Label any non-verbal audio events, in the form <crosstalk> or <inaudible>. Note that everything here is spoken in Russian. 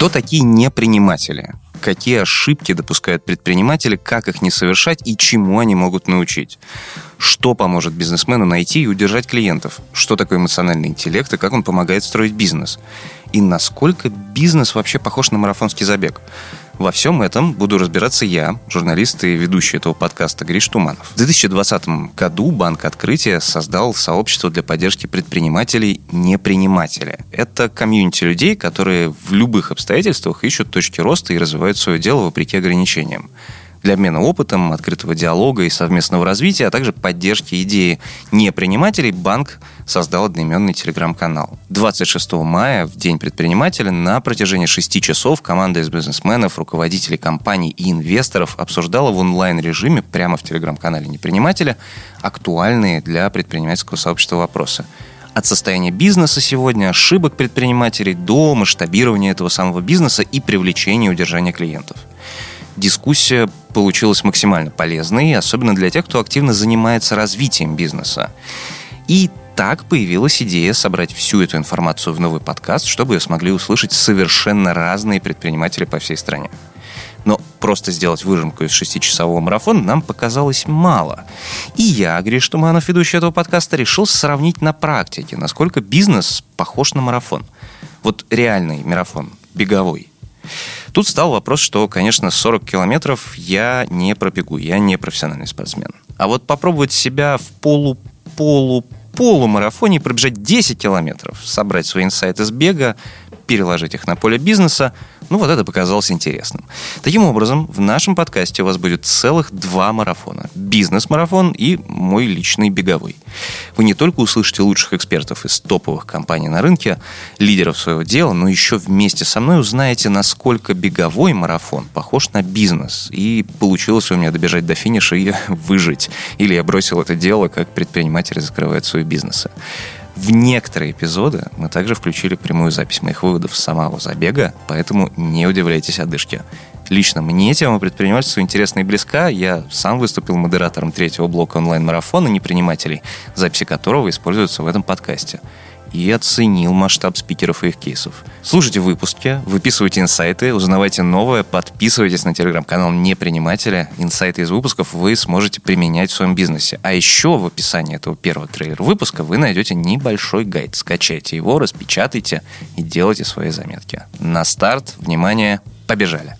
Кто такие неприниматели? Какие ошибки допускают предприниматели, как их не совершать и чему они могут научить? Что поможет бизнесмену найти и удержать клиентов? Что такое эмоциональный интеллект и как он помогает строить бизнес? И насколько бизнес вообще похож на марафонский забег? Во всем этом буду разбираться я, журналист и ведущий этого подкаста Гриш Туманов. В 2020 году Банк Открытия создал сообщество для поддержки предпринимателей «Неприниматели». Это комьюнити людей, которые в любых обстоятельствах ищут точки роста и развивают свое дело вопреки ограничениям для обмена опытом, открытого диалога и совместного развития, а также поддержки идеи непринимателей, банк создал одноименный телеграм-канал. 26 мая, в День предпринимателя, на протяжении шести часов команда из бизнесменов, руководителей компаний и инвесторов обсуждала в онлайн-режиме прямо в телеграм-канале непринимателя актуальные для предпринимательского сообщества вопросы от состояния бизнеса сегодня, ошибок предпринимателей до масштабирования этого самого бизнеса и привлечения и удержания клиентов дискуссия получилась максимально полезной, особенно для тех, кто активно занимается развитием бизнеса. И так появилась идея собрать всю эту информацию в новый подкаст, чтобы ее смогли услышать совершенно разные предприниматели по всей стране. Но просто сделать выжимку из шестичасового марафона нам показалось мало. И я, Гриш Туманов, ведущий этого подкаста, решил сравнить на практике, насколько бизнес похож на марафон. Вот реальный марафон, беговой. Тут стал вопрос, что, конечно, 40 километров я не пробегу, я не профессиональный спортсмен. А вот попробовать себя в полу-полу полумарафоне пробежать 10 километров, собрать свои инсайты с бега, переложить их на поле бизнеса, ну вот это показалось интересным. Таким образом, в нашем подкасте у вас будет целых два марафона. Бизнес-марафон и мой личный беговой. Вы не только услышите лучших экспертов из топовых компаний на рынке, лидеров своего дела, но еще вместе со мной узнаете, насколько беговой марафон похож на бизнес. И получилось у меня добежать до финиша и <laughs> выжить. Или я бросил это дело, как предприниматели закрывают свои бизнесы. В некоторые эпизоды мы также включили прямую запись моих выводов с самого забега, поэтому не удивляйтесь одышке. Лично мне тема предпринимательства интересна и близка. Я сам выступил модератором третьего блока онлайн-марафона непринимателей, записи которого используются в этом подкасте и оценил масштаб спикеров и их кейсов. Слушайте выпуски, выписывайте инсайты, узнавайте новое, подписывайтесь на телеграм-канал Непринимателя. Инсайты из выпусков вы сможете применять в своем бизнесе. А еще в описании этого первого трейлера выпуска вы найдете небольшой гайд. Скачайте его, распечатайте и делайте свои заметки. На старт, внимание, побежали!